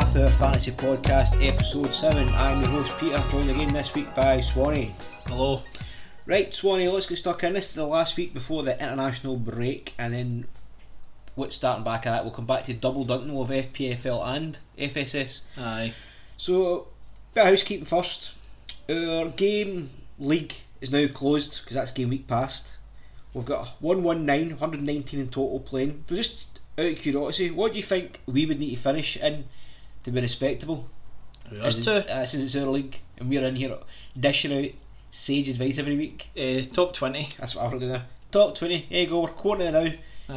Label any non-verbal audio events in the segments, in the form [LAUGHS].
Half Hour Fantasy Podcast, episode 7. I'm your host Peter, joined again this week by Swanee. Hello. Right, Swanee, let's get stuck in. This is the last week before the international break, and then what's starting back at that, we'll come back to double dunking of FPFL and FSS. Aye. So, bit of housekeeping first. Our game league is now closed because that's game week past. We've got 119, 119 in total playing. So, just out of curiosity, what do you think we would need to finish in to be respectable? Us in- two? uh, since it's our league and we're in here dishing out sage advice every week. Uh, top 20. That's what I'm doing. Top 20, there you go, we're quoting it now.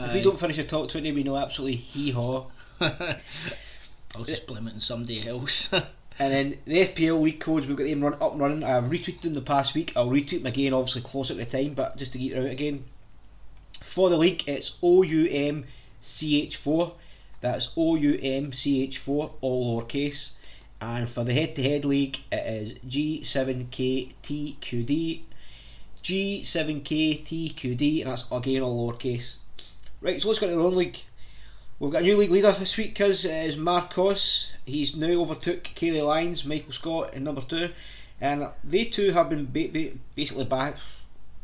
If we don't finish the top 20, we know absolutely hee haw. [LAUGHS] I'll just blame it on somebody else. [LAUGHS] And then the FPL league codes, we've got them run up and running. I've retweeted them the past week. I'll retweet them again, obviously closer to the time, but just to get it out again. For the league, it's OUMCH4. That's OUMCH4, all lowercase. And for the head to head league, it is G7KTQD. G7KTQD, and that's again all lowercase. Right, so let's go to our own league. We've got a new league leader this week it is Marcos. He's now overtook Kaylee Lyons, Michael Scott in number two, and they two have been ba- ba- basically back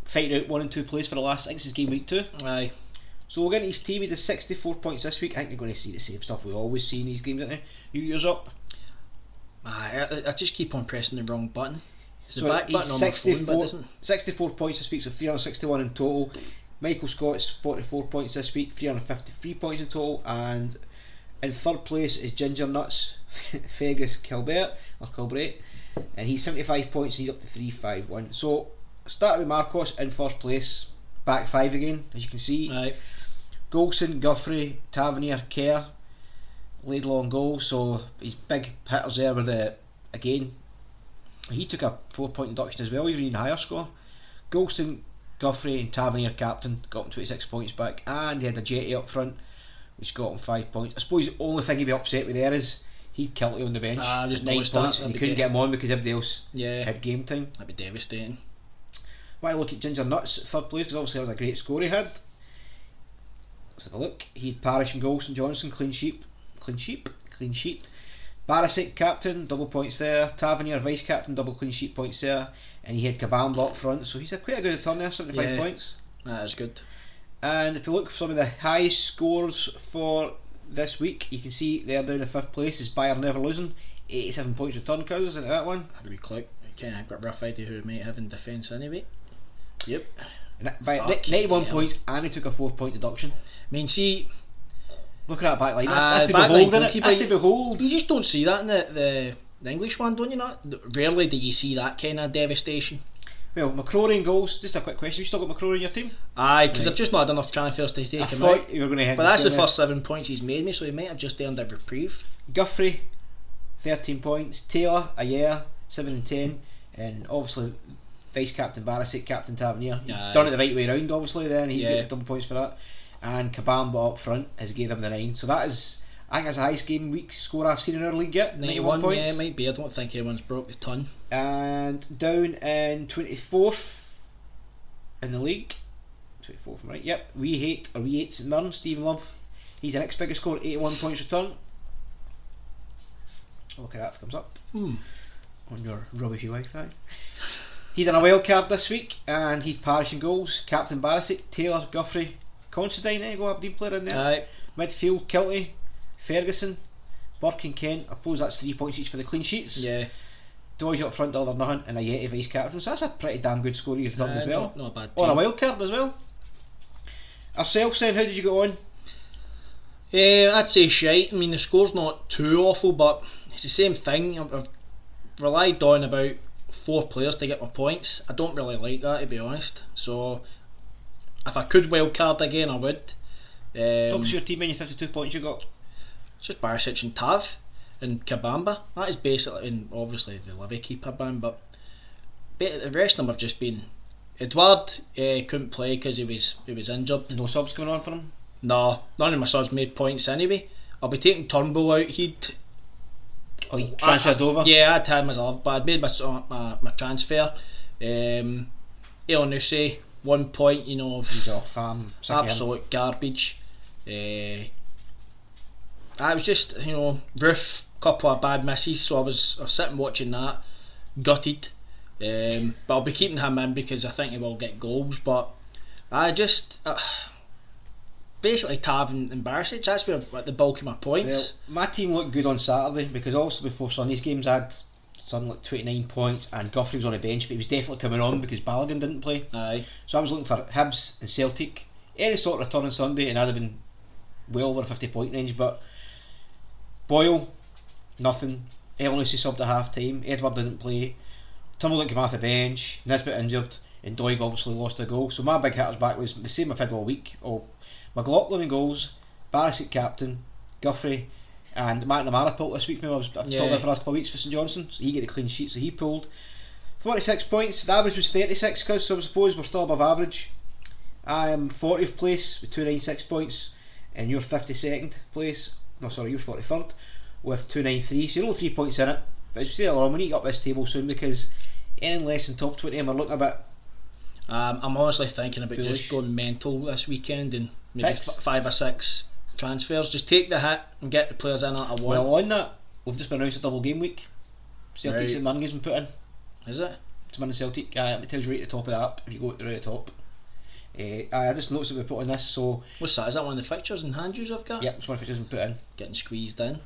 fighting out one and two plays for the last. I think since game week two. Aye. So we're getting his team. He does 64 points this week. I think you're going to see the same stuff we always see in these games, aren't you? You yours up. I, I just keep on pressing the wrong button. It's the So back button on my phone, 64, it isn't. 64 points this week, so 361 in total. Michael Scott's 44 points this week, 353 points in total, and in third place is Ginger Nuts, [LAUGHS] Fergus Kilbert, or Kilbret, and he's 75 points, he's up to 351. So, starting with Marcos in first place, back five again, as you can see. Aye. Goldson, Guthrie, Tavernier, Kerr, Laidlaw and goal. So his big hitters there were the again. He took a four point induction as well, even in higher score. Goldson, Guthrie, and Tavernier captain got him 26 points back, and he had Ajeti up front, which got him five points. I suppose the only thing he'd be upset with there is he'd Kiltie on the bench, Ah, just nine noticed that, points, and he couldn't get him on because everybody else Yeah. had game time. That'd be devastating. Why look at Ginger Nuts third place because obviously that was a great score he had. Let's have a look. He had Parish and Goldson Johnson clean sheet, clean sheet, clean sheet. Barisic captain, double points there. Tavernier vice captain, double clean sheet points there. And he had Kabamba up front, so he's had quite a good return there, seventy five Yeah. points. That is good. And if you look for some of the highest scores for this week, you can see they're down in fifth place. Is Bayern never losing, eighty seven points return, cuz isn't that one? Had a wee clout. Kind of got a rough idea who we might have in defence anyway. Yep. And By Fucking ninety one hell. points, and he took a four point deduction. I mean, see, Look at that back line. That's, Ah, that's to back line it? That's to you- behold. you just don't see that in the, the, the English one, don't you? Not rarely do you see that kind of devastation. Well, McCrorie in goals. Just a quick question. You still got McCrorie in your team? Aye, because Right. I've just not had enough transfers to take I him thought out. you were going to. But that's the first seven points he's made me, so he might have just earned a reprieve. Guthrie, thirteen points. Taylor, a year, seven and ten, and obviously vice captain Barisic, captain Tavernier. Aye. Done it the right way round, obviously. Then he's Yeah. got double points for that. And Kabamba up front has gave him the nine. So that is, I think, that's the highest game week score I've seen in our league yet. Ninety-one 91, points. yeah, it might be. I don't think anyone's broke the ton. and down in 24th in the league. 24th, right? Yep. We hate, or we hate St Mirren, Stephen Love. He's the next biggest score, 81 points return. Look at that, if it comes up. Hmm. on your rubbishy Wi-Fi. He done a wild card this week, and he'd Parish in goals. Captain Barisic, Taylor, Guthrie, Considine, eh, go up Aberdeen player in there. Aye. Midfield, Kiltie, Ferguson, Burke and Kent. I suppose that's three points each for the clean sheets. Yeah. Doidge up front, delivered nothing, and Ajeti vice captain. So that's a pretty damn good score you've done as well. Not, not a bad On a team. wild card as well. Ourselves then, how did you get on? Eh, I'd say shite. I mean, the score's not too awful, but it's the same thing. I've, I've relied on about four players to get my points. I don't really like that, to be honest. So, if I could wild card again, I would. Um, What's your team and your 52 points you got? it's just Barisic and Tav and Kabamba. That is basically, and obviously the Livy keeper band, but the rest of them have just been. Edward uh, couldn't play because he was he was injured. No subs coming on for him? No, none of my subs made points anyway. I'll be taking Turnbull out. He'd Oh, you transferred I- over? Yeah, I'd had myself, but I'd made my my, my transfer. Um, Elyounoussi, one point. You know, He's off. Um, sick of him. absolute garbage. Uh, I was just, you know, Roofe, couple of bad misses, so I was, I was sitting watching that, gutted. Um, but I'll be keeping him in because I think he will get goals. But I just uh, basically Tav and, Barisic. That's where like, the bulk of my Well, points. my team looked good on Saturday because also before Sunday's games I had something like 29 points and Guthrie was on the bench but he was definitely coming on because Balogun didn't play. Aye, So I was looking for Hibs and Celtic. Any sort of return on Sunday and I'd have been well over 50 point range but Boyle, nothing. Ellis subbed at half time. Edward didn't play. Didn't come off the bench. Nisbet injured. And Doig obviously lost a goal. So my big hitters back was the same I've had all week. Oh, McLaughlin in goals, Barisic captain, Guthrie, and McNamara pulled this week. Maybe I was I've Yeah. talked about for the last couple of weeks for St Johnstone. So he get the clean sheet. So he pulled 46 points. The average was 36 because so I suppose we're still above average. I am 40th place with 296 points, and you're 52nd place. No, sorry, you're 43rd with 293. So you're only three points in it. But as we say on, we need to get up this table soon because anything less than top 20, and we're looking a bit. um, I'm honestly thinking about Foolish. just going mental this weekend and maybe f- five or six transfers. Just take the hit and get the players in that I want. Well, on that, we've just been announced a double game week. Celtic Right. Mirren has been put in. Is it? It's Mirren Celtic. Uh, it tells you right at the top of the app if you go to the right at the top. Uh, I just noticed that we put on this, so What's that? Is that one of the fixtures and hand I've got? yeah, it's one of it hasn't put in. Getting squeezed in.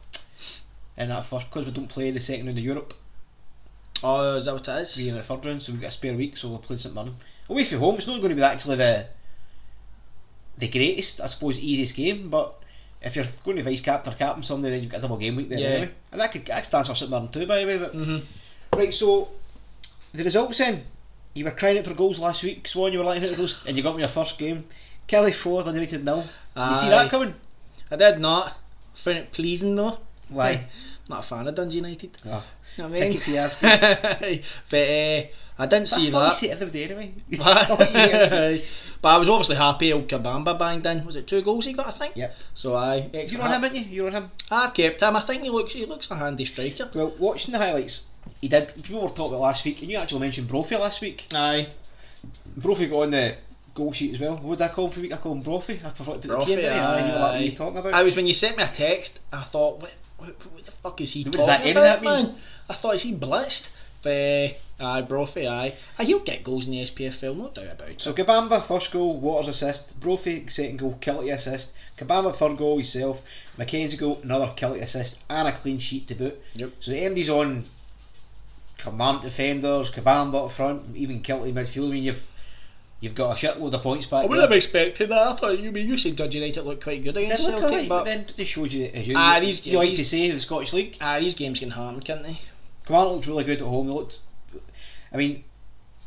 And that first, because we don't play the second round of Europe, Oh, is that what it is? we're in the third round, so we've got a spare week, so we're playing St Mirren. Away from home, it's not going to be actually the the greatest, I suppose, easiest game, but if you're going to vice captain or captain somebody, then you've got a double game week there Yeah. anyway. And that could that stands for St Mirren too, by the way. But Mhm. right, so the results then. You were crying out for goals last week, Swan. You were lining out for goals, and you got me your first game. Killie fourth, United nil. You see that coming? I did not. Found it pleasing though. Why? [LAUGHS] Not a fan of Dundee United. Oh, You know what I mean? it ask. [LAUGHS] but uh, I didn't see that. I thought you that. say everybody anyway. [LAUGHS] but I was obviously happy old Kabamba banged in. Was it two goals he got, I think? Yep. So I You're on him, aren't you? You're on him. I've kept him. I think he looks he looks a handy striker. Well, watching the highlights, he did. People were talking about last week, and you actually mentioned Brophy last week. Aye. Brophy got on the goal sheet as well. What did I call him for the week? I call him Brophy. I forgot to put the Brophy, in there. Aye, I knew what you were talking about. I was when you sent me a text. I thought, what, what, what the fuck is he What talking does that- about, that man? I thought is he blitzed? Uh, aye, Brophy, aye. aye. He'll get goals in the SPFL, no doubt about it. So Kabamba first goal, Waters assist, Brophy second goal, Kiltie assist, Kabamba third goal himself, Mackenzie goal, another Kiltie assist, and a clean sheet to boot. Yep. So the MD's on command defenders, Kabamba up front, even Kiltie midfield. I mean you've you've got a shitload of points back I wouldn't there. have expected that. I thought you mean you said Dundee United looked quite good against Celtic, alright, but but then they showed you as you, Ah, you, these- you like these- to say the Scottish League. ah, these games can happen, can't they? Kamara looked really good at home. He looked. I mean,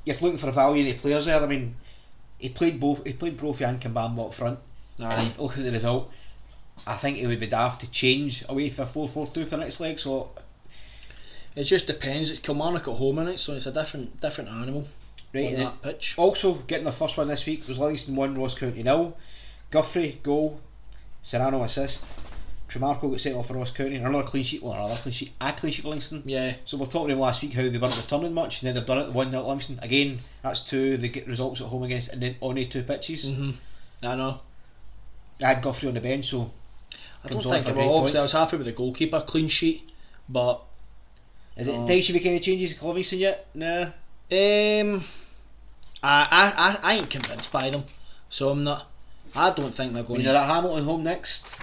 you're looking for a value in the players there. I mean, he played both. He played Brophy and Kabamba up front. Aye. And looking at the result, I think it would be daft to change away for four four two for next leg. So It just depends. It's Kilmarnock at home in it, so it's a different different animal right. on that pitch. Also getting the first one this week was Livingston one, Ross County nil. Guthrie goal, Serrano assist. Tremarco got sent off for Ross County. Another clean sheet. Well, another clean sheet. A clean sheet for Livingston. Yeah, So we're talking about last week how they weren't returning much, and then they've done it one 0 at Livingston. Again, that's two they get results at home against and then only two pitches. hmm I know. I had Guthrie on the bench, so I don't think well, eight obviously I was happy with the goalkeeper clean sheet, but Is it No. time she make any changes to Livingston yet? Nah. Um, I, I, I, I ain't convinced by them, so I'm not. I don't think they're going. I mean, to. they're at Hamilton home next.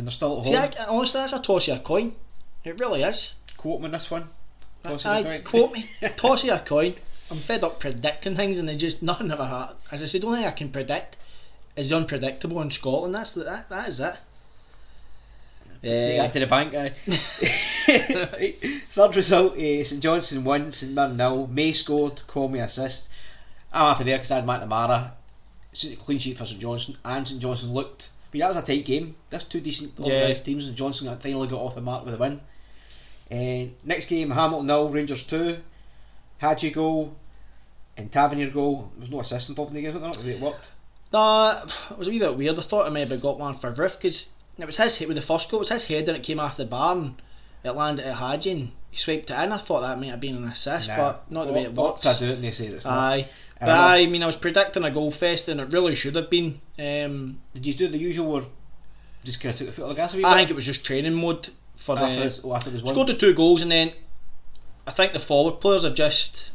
When they're still at See. I, honestly, that's a toss of a coin. It really is. Quote me on this one. Toss I, coin. quote me, [LAUGHS] toss of a coin. I'm fed up predicting things and they just [LAUGHS] nothing ever happens. As I said, the only thing I can predict is the unpredictable in Scotland. That's that. That is it. Take Uh, that to the bank, guy. [LAUGHS] Third result: uh, St Johnstone won, St Mirren nil. May scored, Comey assist. I'm happy there because I had McNamara. It's a clean sheet for St Johnstone, and St Johnstone looked. But that was a tight game. There's two decent organised teams, and Johnstone finally got off the mark with a win. Uh, next game: Hamilton nil, Rangers two. Hagi goal, and Tavernier goal. There was no assist involved in the game. I the way it worked. No, it was a wee bit weird. I thought I maybe got one for Roofe because it was his hit with the first goal. It was his head and it came off the bar and it landed at Hagi and he swiped it in. I thought that might have been an assist, Nah. but not the way it works. Opta do it, and they say it's not. Aye, but aye, I mean, I was predicting a goal fest and it really should have been. Um, Did you do the usual? Or just kind of took the foot off the gas a wee I bit? think it was just training mode for after, the. this, oh, after this one. Scored the two goals and then I think the forward players have just.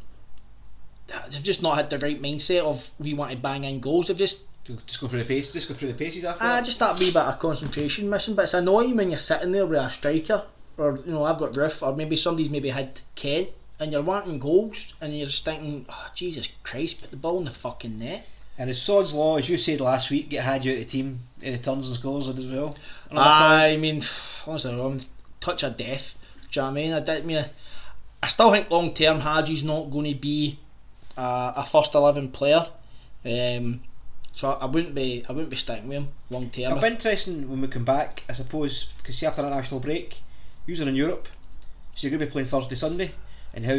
They've just not had the right mindset of we want to bang in goals. They've just Just go through the pace. Just go through the paces after Ah, that. just that wee bit of concentration missing. But it's annoying when you're sitting there with a striker, or you know, I've got Roofe, or maybe somebody's maybe had Kent, and you're wanting goals, and you're just thinking, oh, Jesus Christ, put the ball in the fucking net. And as Sod's law, as you said last week, get had you out of the team in the turns and scores as well. Another I mean, honestly, I'm touch of death. Do you know what I mean? I, did, I mean, I still think long term Hagi's not going to be a, a first eleven player. Um, so I, I wouldn't be, I wouldn't be sticking with him long term. It'll be interesting when we come back, I suppose, because see after that national break, usually in Europe, so you're going to be playing Thursday, Sunday, and how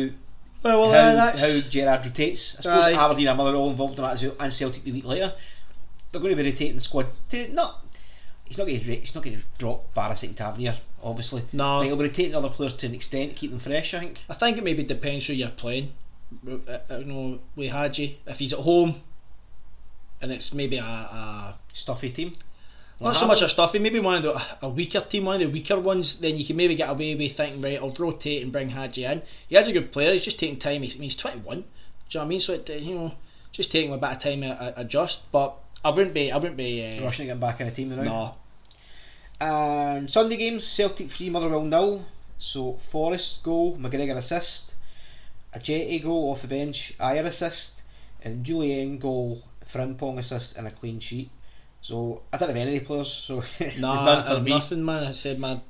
Well, well, how, uh, how Gerrard rotates. I suppose Aye. Aberdeen and Motherwell involved in that as well, and Celtic the week later. They're going to be rotating the squad to not. He's not going to he's not going to drop Barisic and Tavernier, obviously. No. He'll be rotating other players to an extent to keep them fresh. I think. I think it maybe depends who you're playing. Uh, uh, You know, with Hagi, if he's at home, and it's maybe a, a Stuffy team. Not so much a stuffy, maybe one of the a weaker team, one of the weaker ones. Then you can maybe get away with thinking, right, I'll rotate and bring Hagi in. He has a good player. He's just taking time. He's, I mean, he's 21. Do you know what I mean? So it, you know, just taking a bit of time to uh, adjust. But I wouldn't be. I wouldn't be. Uh, Rushing to get back in the team now. no. And Sunday games, Celtic 3, Motherwell nil. So Forrest goal, McGregor assist, Ajeti goal off the bench, Ajer assist, and Jullien goal, Frimpong assist, and a clean sheet. So I don't have any of the players, so [LAUGHS] Nah, none for me. nothing, man. I said my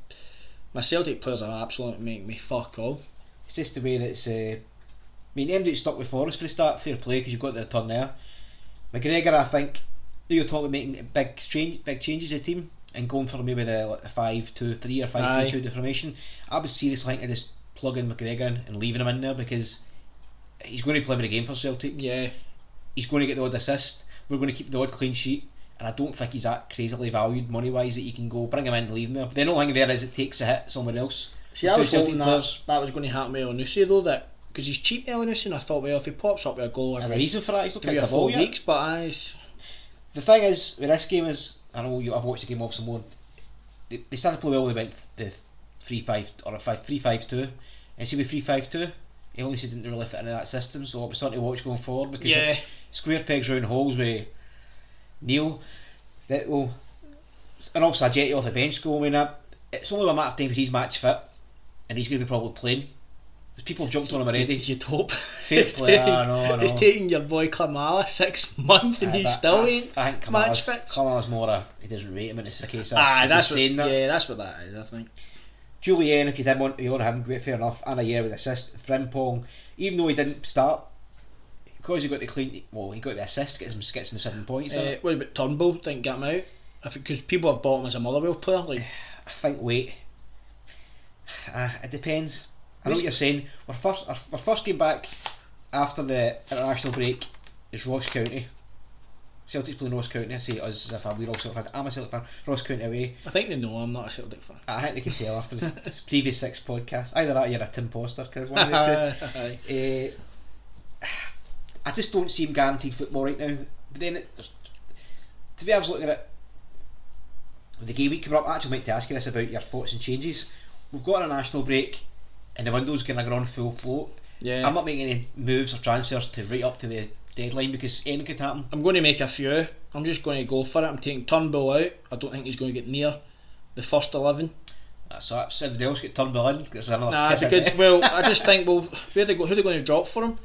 my Celtic players are absolutely make me fuck all. It's just the way that it's. Uh, I mean, MD stuck with Forrest for the start, fair play because you've got the turn there. McGregor, I think, you're talking about making big change, big changes to the team and going for maybe the like the five two three or five Aye. three two formation. I would seriously think of just plugging McGregor in and leaving him in there because he's going to play every game for Celtic. Yeah. He's going to get the odd assist. We're going to keep the odd clean sheet. And I don't think he's that crazily valued money wise that you can go bring him in and leave him there. But the only thing there is it takes a hit somewhere else. See, I was hoping that, that was going to happen with Onusi though, that because he's cheap eh, Onusi, and I thought, well, if he pops up with a goal every reason for that. He's not three or four yet. weeks, but uh, I, s- The thing is, with this game is, I know you, I've watched the game off some more. They, they started to play well. They went the three five or a five three five two, and see with three five two, only didn't really fit into that system. So it was something to watch going forward because Yeah. square pegs round holes with Neil. That oh, will, and obviously Ajeti off the bench goal. I mean, that, it's only a matter of time for he's match fit, and he's going to be probably playing. People have jumped on him already. you'd hope. Fair It's play, taking- I know, I It's taking your boy Klimala six months and ah, Aye, he but still I, ain't I think match fit. Kamala's more a he doesn't rate him, and it's a case of ah, he's that's what, saying that. yeah, that's what that is. I think. Jullien, if you did want, you want to have him, great, fair enough. And a year with assist. Frimpong, even though he didn't start, because he got the clean, well, he got the assist, gets him, gets him seven points. in Uh, what about Turnbull? Didn't get him out. Because people have bought him as a Motherwell player. Like, [SIGHS] I think wait. Uh, [SIGHS] it depends. I know what you're saying. Our first, our, our first game back after the international break is Ross County. Celtic's playing Ross County. I say us as if I'm, we're all Celtic fans. I'm a Celtic fan. Ross County away. I think they know I'm not a Celtic fan. I think they can tell after the this [LAUGHS] previous six podcasts. Either that or you're a Tim Poster, because one of the two. [LAUGHS] Uh, I just don't see him guaranteed football right now. But then, it, there's- to be honest, looking at it, the game week coming up, I actually meant to ask you this about your thoughts and changes. We've got a national break. and the window's kind of gone full float. Yeah. I'm not making any moves or transfers to right up to the deadline because anything could happen. I'm going to make a few. I'm just going to go for it. I'm taking Turnbull out. I don't think he's going to get near the first eleven. That's. If somebody else get Turnbull in, it's another Nah, because well, I [LAUGHS] just think well, where they go, who they going to drop for him?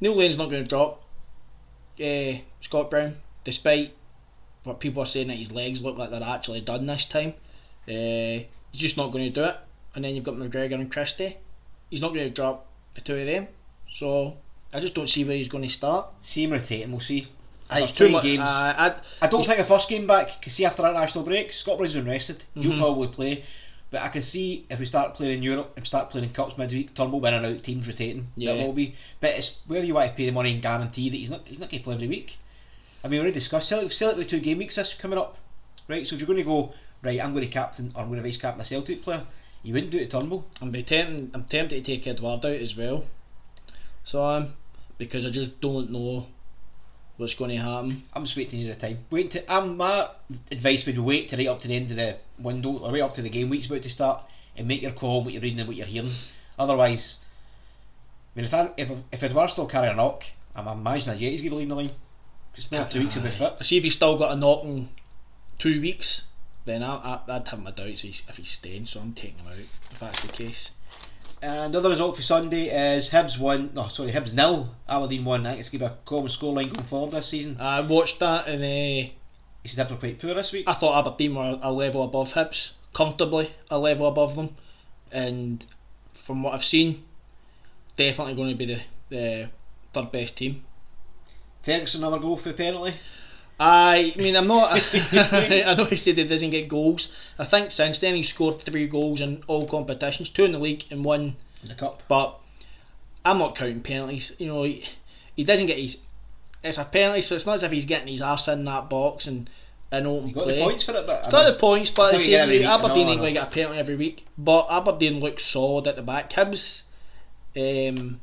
Neil Lennon's not going to drop. Uh, Scott Brown, despite what people are saying that his legs look like they're actually done this time, uh, he's just not going to do it. And then you've got McGregor and Christie. He's not going to drop the two of them. So I just don't see where he's going to start. see him rotating. We'll see. Aye, There's too much. games. Uh, I don't think a first game back. Because see after that national break, Scott Brown's been rested. He'll Mhm. probably play. But I can see if we start playing in Europe and start playing in cups midweek, Turnbull winning out, teams rotating. Yeah. That will be. But it's whether you want to pay the money and guarantee that he's not he's not going to play every week. I mean, we already discussed Celtic. Celtic with two game weeks this coming up, right? So if you're going to go right, I'm going to captain or I'm going to vice captain a Celtic player. You wouldn't do it to Turnbull. I'm tempted. I'm tempted to take Edward out as well. So um, because I just don't know what's going to happen. I'm just waiting to the time. Wait to. Um, my advice would be wait to right up to the end of the window or right up to the game week's about to start and make your call on what you're reading and what you're hearing. Otherwise, I mean, if I, if if Edward's still carrying a knock, I'm imagining he's going to leave the line. Just more two weeks he'll be fit. I see if he's still got a knock in two weeks, then I, I, I'd have my doubts if he's staying. So I'm taking him out if that's the case. And the other result for Sunday is Hibs one. No, sorry, Hibs nil. Aberdeen one. I think it's going to be a common scoreline going forward this season. I watched that and uh, You said Hibs were quite poor this week. I thought Aberdeen were a level above Hibs, comfortably a level above them, and from what I've seen, definitely going to be the, the third best team. Ferguson another goal for penalty. I mean, I'm not. [LAUGHS] I know he said he doesn't get goals. I think since then he's scored three goals in all competitions, two in the league and one. in the cup. But I'm not counting penalties. You know, he, he doesn't get his. It's a penalty, so it's not as if he's getting his arse in that box and in open You got play. the points for it, but I Got mean, the points, but it's they not gonna say get every week. Aberdeen ain't going to get a penalty every week. But Aberdeen looks solid at the back. Hibs, um,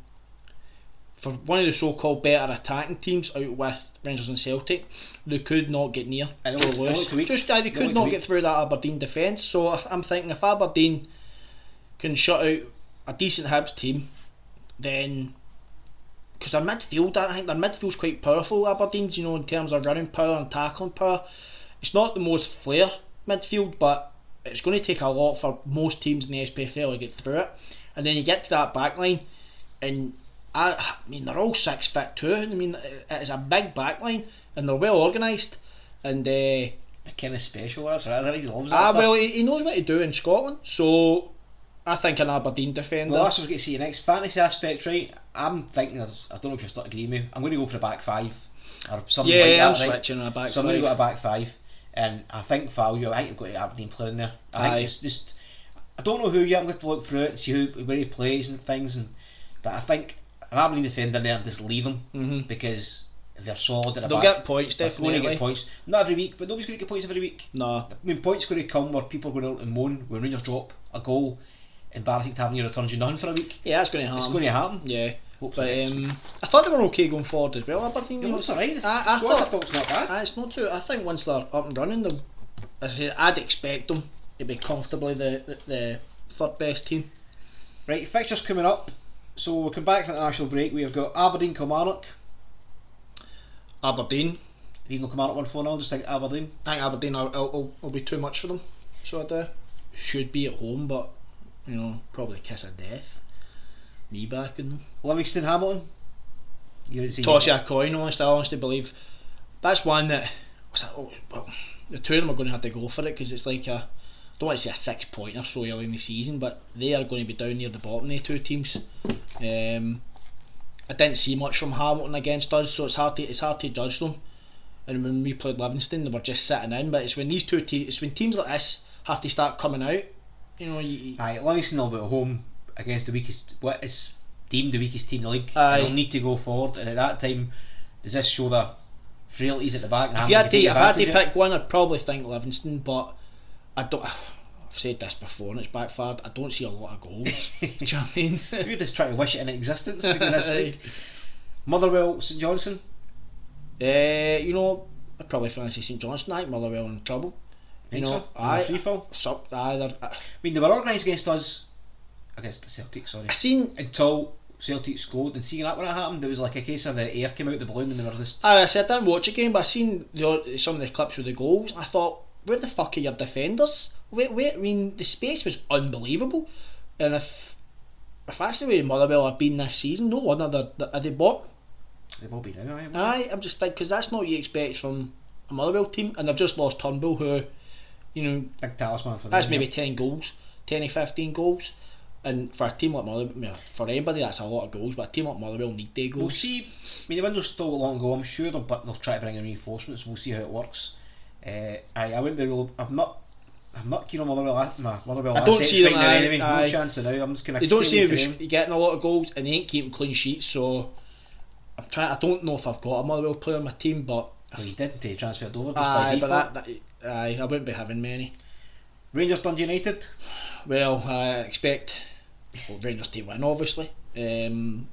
for one of the so-called better attacking teams out with Rangers and Celtic, they could not get near And they Joe Lewis. Just uh, they could looked not get through that Aberdeen defence. So I- I'm thinking if Aberdeen can shut out a decent Hibs team, then because their midfield, I think their midfield's quite powerful. Aberdeen's, you know, in terms of running power and tackling power. It's not the most flair midfield, but it's going to take a lot for most teams in the SPFL to get through it. And then you get to that back line, and I, I mean, they're all six foot two. I mean, it's a big back line, and they're well organised. And uh, kind of special. That's right. I think he loves that ah, stuff. well, he, he knows what to do in Scotland. So I think an Aberdeen defender. Well, that's what we're going to see next. Fantasy aspect, right? I'm thinking, I don't know if you're starting to agree with me. I'm going to go for a back five or something yeah, like I'm that. right? switching on a back so I'm going to five. go a back five, and I think value. I think you've got to Aberdeen player in there. I Aye. think it's just. I don't know who yet. I'm going to look through it and see who where he plays and things, and but I think an Aberdeen defender in there just leave them Mhm. because they're solid at the They'll back. get points, definitely. They're going to get points. Not every week, but nobody's going to get points every week. No, I mean, points going to come where people are going out and moan when Rangers drop a goal, embarrassing to have near returns you nothing for a week. yeah, that's going to happen. It's going to happen. Yeah, Hopefully but um, I thought they were okay going forward as well. Aberdeen. It looks alright. The I, I thought looks not bad. Ah, it's not too. I think once they're up and running. As I say, I'd expect them to be comfortably the the, the third best team. Right, fixtures coming up. So we'll come back from the national break. We have got Aberdeen Kilmarnock. Aberdeen. Even though Kilmarnock won 4 0, just think Aberdeen. I think Aberdeen will, will, will, be too much for them. So I do. Uh, should be at home, but you know probably kiss of death. Me backing them. Livingston Hamilton. You Toss you a coin, honestly. I honestly believe that's one that. What's that? Oh, well, the two of them are going to have to go for it because it's like a. I don't want to say a six pointer so early in the season, but they are going to be down near the bottom. The two teams. Um, I didn't see much from Hamilton against us, so it's hard to it's hard to judge them. And when we played Livingston, they were just sitting in. But it's when these two teams, it's when teams like this have to start coming out. You know, you, Aye, Livingston will be at home against the weakest, what is deemed the weakest team in the league. Aye. And they'll need to go forward. And at that time, does this show the frailties at the back? and if you had to, if I had to pick one, I'd probably think Livingston. But I don't. I've said this before and it's backfired. I don't see a lot of goals. [LAUGHS] Do you know what I mean? [LAUGHS] You're just trying to wish it in existence in this [LAUGHS] league. Motherwell, St Johnstone. Uh, you know, I'd probably fancy St Johnstone. I think Motherwell in trouble. You Think know, so? I free fall? Sup, aye, they're- uh, I mean, they were organised against us against Celtic. Sorry, I seen. until Celtic scored and seeing that when it happened, it was like a case of the air came out the balloon and they were just. I said I didn't watch a game, but I seen the, some of the clips with the goals. I thought, where the fuck are your defenders? Wait, wait. I mean, the space was unbelievable, and if if that's the way Motherwell have been this season, no wonder they're, are they bottom. They will be now. aye. I'm just like because that's not what you expect from a Motherwell team, and they've just lost Turnbull, who, you know, Big talisman for them. that's maybe yeah. ten goals, ten or fifteen goals, and for a team like Motherwell, for anybody that's a lot of goals, but a team like Motherwell need their We'll goals. see. I mean, the window's still long ago. I'm sure they'll, but they'll try to bring in reinforcements. We'll see how it works. Uh, I, I wouldn't be. Real, I'm not. I'm not keen on Motherwell. My Motherwell I don't see them, aye, Anyway, aye. no chance now. I'm just gonna. They don't seem to be getting a lot of goals, and they ain't keeping clean sheets. So I'm trying. I don't know if I've got a Motherwell player on my team, but Well, he did take transferred over aye, but that, that aye, I wouldn't be having many. Rangers Dundee United. Well, I expect well, Rangers to win, obviously. Um,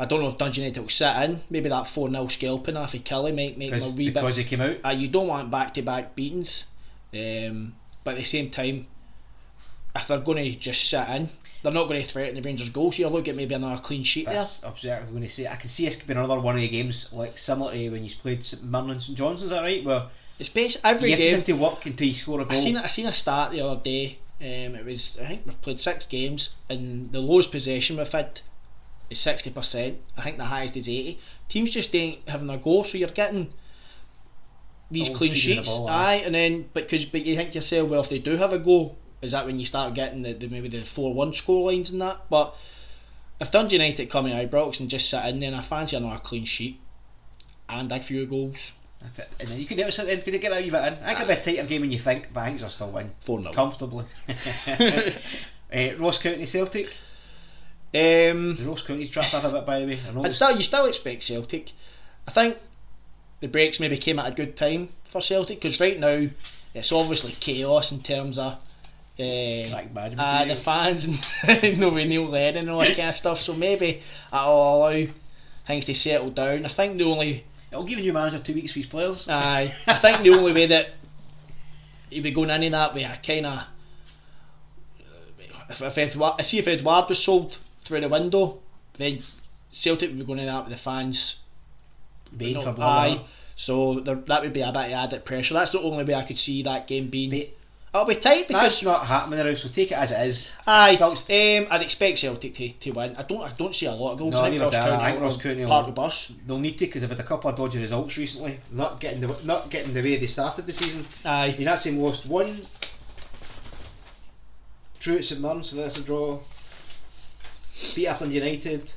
I don't know if Dundee United will sit in. Maybe that 4 0 scalping off of Killie might make them a Because, wee bit. because he came out. Uh, you don't want back to back beatings, um, but at the same time, if they're going to just sit in, they're not going to threaten the Rangers' goal. So you look at maybe another clean sheet That's exactly going to say. I can see us being another one of the games like similar to when you played St Mirren and St John's. Is that right? Where. It's basically every you have to, game. have to work until you score a goal. I seen I seen a start the other day. Um, it was I think we've played six games and the lowest possession we've had is sixty percent. I think the highest is eighty. Teams just ain't having a go, so you're getting these All clean sheets. ball, aye, and then because but you think to yourself, well, if they do have a go, is that when you start getting the, the maybe the four one score lines and that? But if Dundee United come in Ibrox and just sit in, then I fancy another clean sheet and a few goals. And then you can never sit there and get a wee bit in. I think it'll be a tighter game than you think, but I think they'll still win. 4-0. Comfortably. uh, [LAUGHS] [LAUGHS] Ross County Celtic. Um, The Ross County's dropped off a bit, by the way. I still, you still expect Celtic. I think the breaks maybe came at a good time for Celtic because right now it's obviously chaos in terms of uh, uh, the fans and no Neil Lennon and all that kind of stuff. So maybe that'll allow things to settle down. I think the only It'll give a new manager two weeks for his players. Aye, I think the only way that he'd be going into that way, I kind of. If, if Edward, I see if Edward was sold through the window, then Celtic would be going into that with the fans. Baying No, for aye, so there, that would be a bit of added pressure. That's the only way I could see that game being. But- It'll be tight because That's not happening now, so take it as it is. aye, Still- um, I'd expect Celtic to, to win. I don't I don't see a lot of goals. No, I think Ross do I. County think will Ross County will- park the bus. They'll need to because they've had a couple of dodgy results recently. Not getting the not getting the way they started the season. Aye, mean, that's them lost one. True at St Mirren, so that's a draw. Beat after United.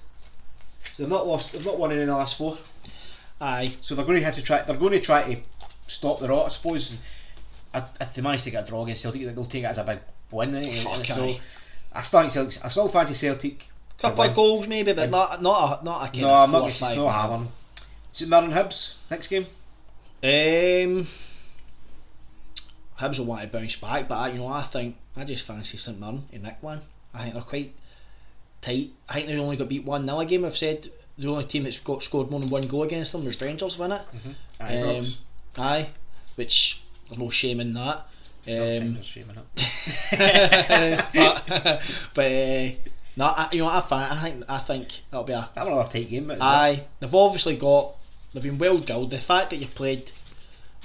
They've not lost. They've not won any in the last four. aye. So they're going to have to try. They're going to try to stop the rot, I suppose. And if if they manage to get a draw against Celtic, they'll take it as a big win. eh? Fuck so aye. I still think Celtic. I still fancy Celtic. Couple of goals maybe, but not not a not a No, I'm not. It's not Havern. St Mirren Hibs next game. Um, Hibs will want to bounce back, but I, you know I think I just fancy St Mirren in that one. I think they're quite tight. I think they've only got beat one 0 a game. I've said the only team that's got scored more than one goal against them was Rangers win it. Aye, Um, aye, which there's no shame in that. Um, shame in it. but [LAUGHS] but uh, no, I, you know I, fan, I think I think that'll be a That was another tight game. But it's Aye, they've obviously got. They've been well drilled. The fact that you've played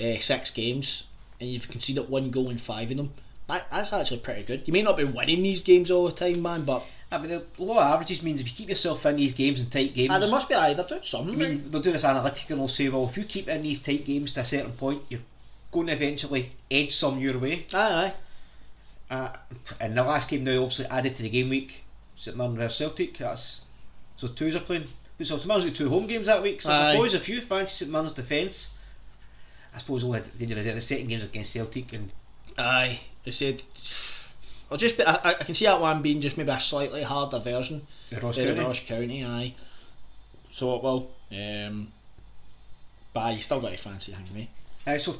uh, six games and you've conceded one goal in five of them, that, that's actually pretty good. You may not be winning these games all the time, man, but not- mean, the law of averages means if you keep yourself in these games and tight games, ah, there must be either doing I mean, they'll do this analytic and they'll say, well, if you keep in these tight games to a certain point, you're going to eventually edge some your way. aye, aye. Uh, and the last game now obviously added to the game week, St Mirren versus Celtic. That's so twos are playing. So St Mirren's got two home games that week. So I Aye. suppose if you fancy St Mirren's defence, I suppose all the danger is the second game's against Celtic and Aye, I said. I'll just I, I can see that one being just maybe a slightly harder version Ross than County. Ross County. Aye, so it will. Um, but aye, you still got to fancy him, me. Uh, so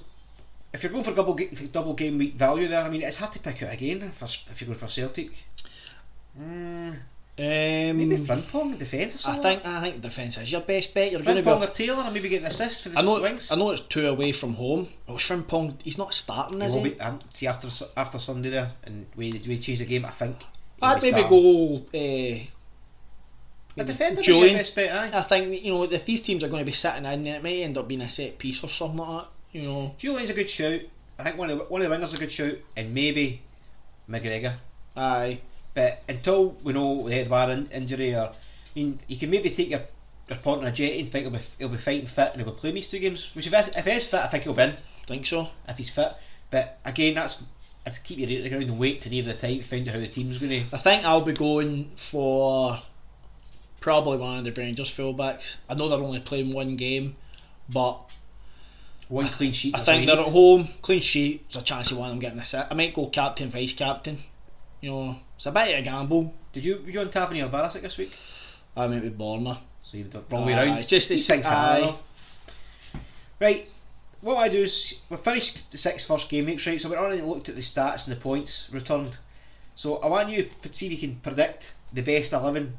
if you're going for double ga- double game week value there, I mean it's hard to pick out again for, if you're going for Celtic. Mm, maybe Um, Frimpong in defence or I think I think defence is your best bet. You're going to be. Frimpong or Taylor, and maybe get an assist for the I know, wings. I know it's two away from home. Oh, Frimpong, he's not starting, is he? be, um, see after after Sunday there, and we we change the game. I think I'd maybe starting. go. Uh, A defender, Jullien. Best bet, aye. I think you know if these teams are going to be sitting in, it may end up being a set piece or something like that. You know, Jullien's a good shout. I think one of the, one of the wingers is a good shout, and maybe McGregor. aye, But until we know the Edward in, injury, or I mean, you can maybe take your, point on a jet and think he'll be, he'll be fighting fit and he'll be playing these two games. Which if, if he is fit, I think he'll be in think so. if he's fit. But again, that's that's keep your ear to the ground and wait to near the time to find out how the team's going to. I think I'll be going for probably one of the Rangers fullbacks. I know they're only playing one game, but One clean sheet. I think they're need. at home, clean sheet. There's a chance of one of them getting a set. I might go captain, vice captain. You know, it's a bit of a gamble. Did you were you on Tavernier or Barisic this week? I might with Borna. So you've done the wrong way Aye, round. it's just- it's- things aye. Right. What I do is we've finished the six first game weeks, right? So we've already looked at the stats and the points returned. So I want you to see if you can predict the best eleven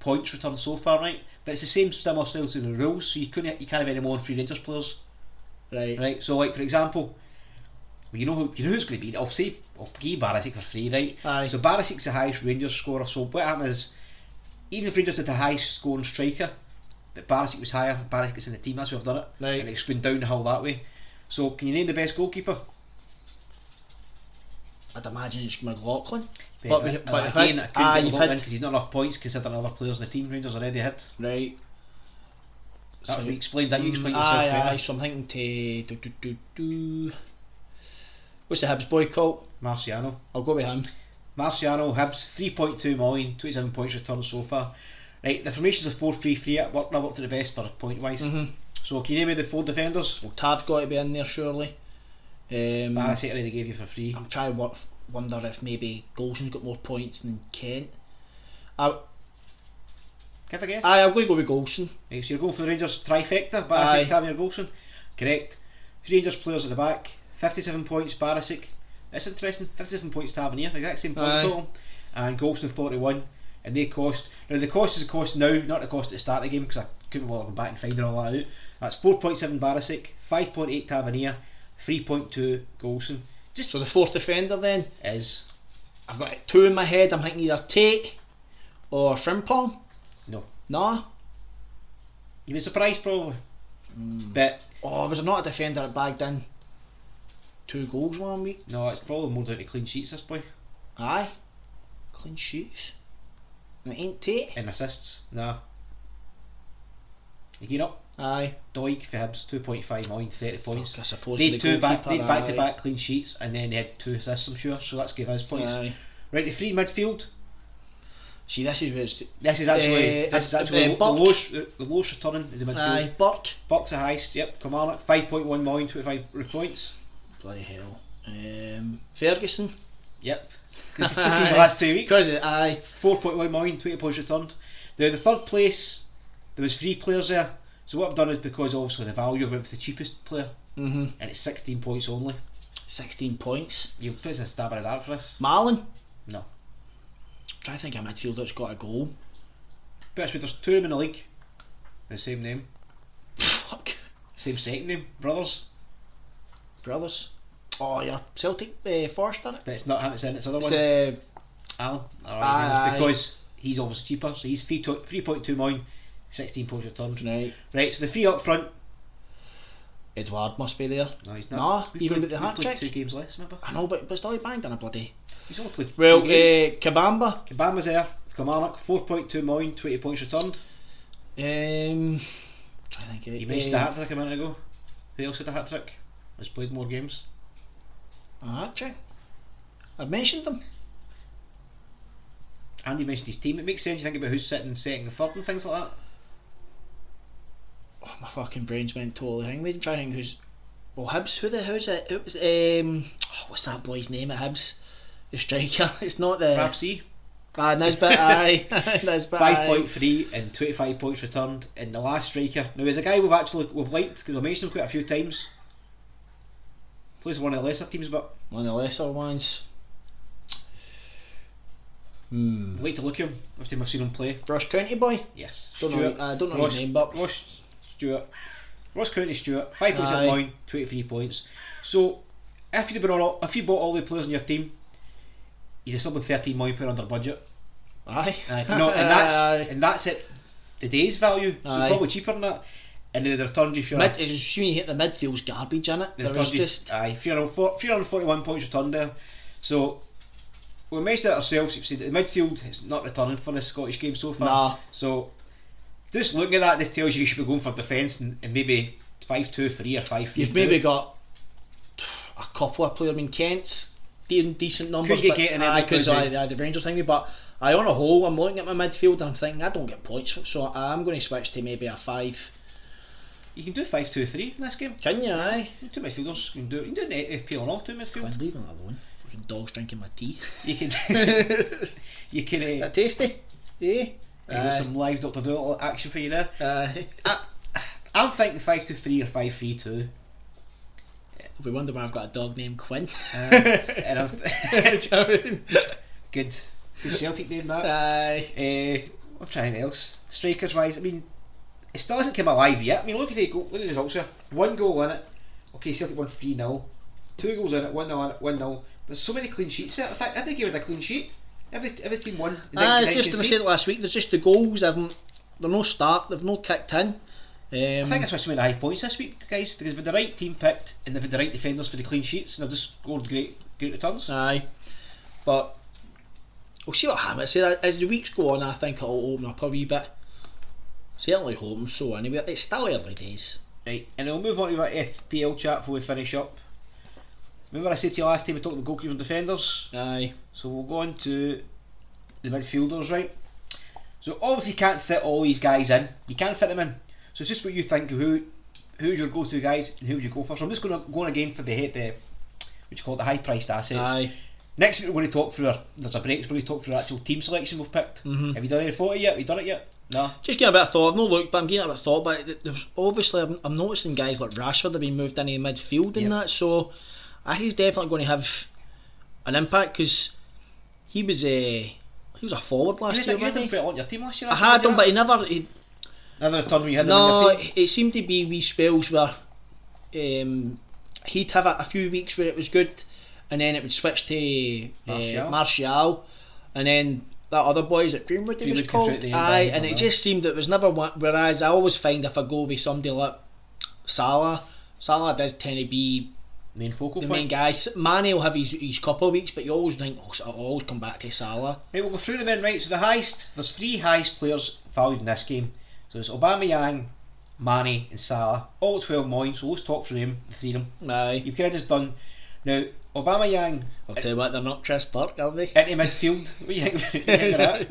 points returned so far, right? But it's the same similar style to the rules, so you couldn't you can't have any more than three Rangers players, Right. right? So like for example, well, you know who you know who's going to be. I'll say I'll give Barisic for free, right? Aye. So Barisic's the highest Rangers scorer. So what happens is, even if Rangers did the highest scoring striker, but Barisic was higher, Barisic is in the team. That's why I've done it, Right. and it's going down the hill that way. So can you name the best goalkeeper? I'd imagine it's McLaughlin. But, But we- uh, but again, you've I couldn't ah, get you've McLaughlin because he's not enough points considering other players in the team. Rangers already had. Right. That's So- we explained that. You explained yourself Aye, better. aye. So I'm thinking to do, do, do, do. What's the Hibs boy called? Marciano. I'll go with him. Marciano, Hibs, 3.2 million, 27 points returned so far. Right, the formation's a 4 3 3. It worked, that worked at the best for point wise. Mhm. So, can you name me the four defenders? Well, Tav's got to be in there surely. Um, Barisic already gave you for free. I'm trying to wo- wonder if maybe Goldson's got more points than Kent. I, Give a guess. aye, I'm going to go with Goldson. Right, so you're going for the Rangers trifecta, Aye. Barisic, Tavernier, Goldson. Correct. Three Rangers players at the back, 57 points, Barisic. That's interesting, 57 points Tavernier, exact same point Aye. total. And Goldson 41. And they cost, now the cost is the cost now, not the cost at the start of the game, because I couldn't bother going back and finding all that out. That's 4.7 Barisic, 5.8 Tavernier, 3.2 Goldson. Just So the fourth defender then, is, I've got two in my head. I'm thinking either Tate or Frimpong. no. Nah. You'd be surprised probably. Hmm. But, Oh, was there not a defender that bagged in two goals one week? no, it's probably more down to clean sheets this boy. Aye. Clean sheets. And it ain't Tate. And assists, nah. You get up. Aye. Doig for Hibs, 2.5 million, 30 points. I suppose They had two back, they back to back clean sheets, and then they had two assists. I'm sure, so that's give us points. Aye. Right, the free midfield. See, this is where it's. This is actually Eh, this is uh, actually uh, the, lowest the, lowest returning is the midfield. Aye, Burke. Bucks the highest. Yep, Kilmarnock 5.1 million, 25 points. Bloody hell. Um, Ferguson. Yep. Because [LAUGHS] this game's last two weeks. Because aye. 4.1 million, 20 points returned. Now the third place, there was three players there. So what I've done is because obviously the value went for the cheapest player, Mm-hmm. and it's 16 points only. 16 points. You put a stab at the dart for this. Marlon. No. trying to think of a midfielder that's got a goal. But with there's two of them in the league. The same name. [LAUGHS] Fuck. Same second name. Brothers. Brothers. Oh, yeah. Celtic uh, first, done it? But it's not him, it's in, it's the other It's, one. uh, Alan. Aye, because he's obviously cheaper, so he's 3 to- 3.2 million, 16 points returned. right. Right, so the three up front. Edward must be there. No, he's not. We've even with the hat trick. Two games less, remember? I know, but, but still he banged on a bloody. He's only played Well, two games. uh, Kabamba. Kabamba's there. Kilmarnock, 4.2 million, 20 points returned. Um, to think. of- You mentioned uh, the hat trick a minute ago. Who else had a hat trick? Has played more games. A hat. I've mentioned them. Andy mentioned his team. It makes sense. You think about who's sitting second and third and things like that. Oh, my fucking brain's went totally hang. Wait, I'm trying to think who's. Well, Hibs. Who the hell's it? It was um. oh, what's that boy's name at Hibs? The striker. [LAUGHS] It's not the. Rapsy, Ah, Nisbet. aye. Nisbet. aye. 5.3 and 25 points returned in the last striker. Now, there's a guy we've actually we've liked because I've mentioned him quite a few times. Plays one of the lesser teams, but One of the lesser ones. Hmm. Like to look at him every time I've seen him play. Ross County boy. Yes, Don't know- Stewart. I don't know Ross, his name, but- Ross Stewart. Ross County Stewart, 5.7 Aye. million, 23 points. So, if you bought all, if you bought all the players in your team, You'd have still been thirteen million pound under budget. Aye. Aye. No, and that's [LAUGHS] Aye. and that's it. Today's value, so Aye. probably cheaper than that. And then the returns if you're Mid, when you hit the midfield's garbage in it. the There was you- just aye, 304 341 points returned there. So we mentioned it ourselves. You've said that the midfield is not returning for this Scottish game so far. Nah. So just looking at that, this tells you you should be going for defence and, and maybe five two three or five you've maybe got a couple of players. I mean, Kent's doing decent numbers, get but getting in aye, because I had the Rangers thingy. But I, on a whole, I'm looking at my midfield. and I'm thinking I don't get points, so I'm going to switch to maybe a five. You can do five two three in this game. Can you? Aye. Two midfielders you can do. You can do an FPL and all two midfield. I'm leaving that alone. Fucking dogs drinking my tea. You can. [LAUGHS] [LAUGHS] you can. Uh, that tasty? Yeah. you got some live Doctor Dolittle action for you there. Aye. I'm thinking five two three or five three two. we wonder why I've got a dog named Quinn. and I'm [LAUGHS] Do you know what I mean? good. Good Celtic name that. Aye. Uh, I'm trying else. Strikers wise, I mean, it still hasn't come alive yet. I mean, look at the goal, look at the results here. One goal in it. Okay, Celtic won three 0 Two goals in it. One 0 in it. One 0 There's so many clean sheets. There. In fact, every game had a clean sheet. Every every team won. Ah, it's just I said last week. There's just the goals. Haven't they're no start. They've no kicked in. Um, I think that's why so many high points this week, guys, because with the right team picked and they've had the right defenders for the clean sheets, and they've just scored great, great returns. Aye, but we'll see what happens. See, as the weeks go on, I think it'll open up a wee bit. Certainly hoping so. Anyway, it's still early days. Right, and then we'll move on to our FPL chat before we finish up. Remember I said to you last time we talked about goalkeepers and defenders? Aye, So we'll go on to the midfielders, right? So obviously you can't fit all these guys in. You can't fit them in. So it's just what you think of who who's your go to guys and who would you go for. So I'm just gonna go on again for the hit the what you call it, the high priced assets. aye. Next week we're going to talk through our, there's a break, so we're going to talk through our actual team selection we've picked. Mhm. Have you done any photo yet? Have you done it yet? No. Just getting a bit of thought. I've no looked, but I'm getting a bit of thought. But there's obviously I'm, I'm noticing guys like Rashford have been moved into midfield and Yep. that. So I think he's definitely going to have an impact because he was a he was a forward You last had, year, you had him on your team last year. I had him, but he never. He, another turn you had him no, on your team. it seemed to be wee spells where um, he'd have a, a few weeks where it was good, and then it would switch to Martial. uh, Martial, and then that other boys at Greenwood it was called. Aye, and it just seemed that it was never one. Whereas I always find if I go with somebody like Salah, Salah does tend to be Main focal the point. main guy. Mane will have his, his couple of weeks, but you always think, oh, I'll always come back to Salah. Right, we'll go through the men right? So the heist, there's three highest players valued in this game. So it's Aubameyang, Mane and Salah, all twelve 12 million, so let's talk through them, the three of them. Aye. You've kind of just done, now, Aubameyang I'll tell you what, they're not Chris Burke, are they? into midfield, what do you think, you think of that?